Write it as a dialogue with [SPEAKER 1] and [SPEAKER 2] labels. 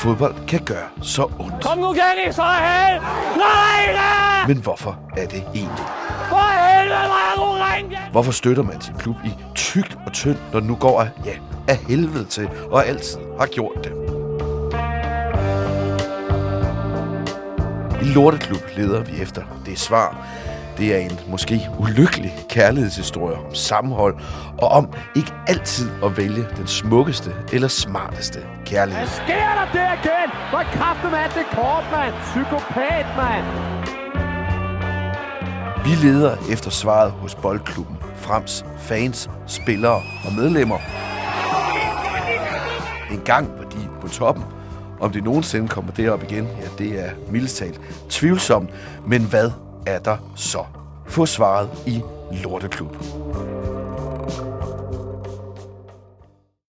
[SPEAKER 1] fodbold kan gøre så ondt.
[SPEAKER 2] Kom nu, Kenny, så er held! Nej, da!
[SPEAKER 1] Men hvorfor er det egentlig?
[SPEAKER 2] For helvede, er du ringe!
[SPEAKER 1] Hvorfor støtter man sin klub i tygt og tyndt, når nu går af, ja, af helvede til, og altid har gjort det? I Lorteklub leder vi efter det svar. Det er en måske ulykkelig kærlighedshistorie om sammenhold, og om ikke altid at vælge den smukkeste eller smarteste kærlighed.
[SPEAKER 2] Hvad sker der der igen? Hvor kraften er det kort, mand? Psykopat, mand!
[SPEAKER 1] Vi leder efter svaret hos Boldklubben, Frems fans, spillere og medlemmer. En gang var de på toppen. Om de nogensinde kommer derop igen, ja, det er mildest tvivlsomt. Men hvad er der så? Få svaret i Lorteklub.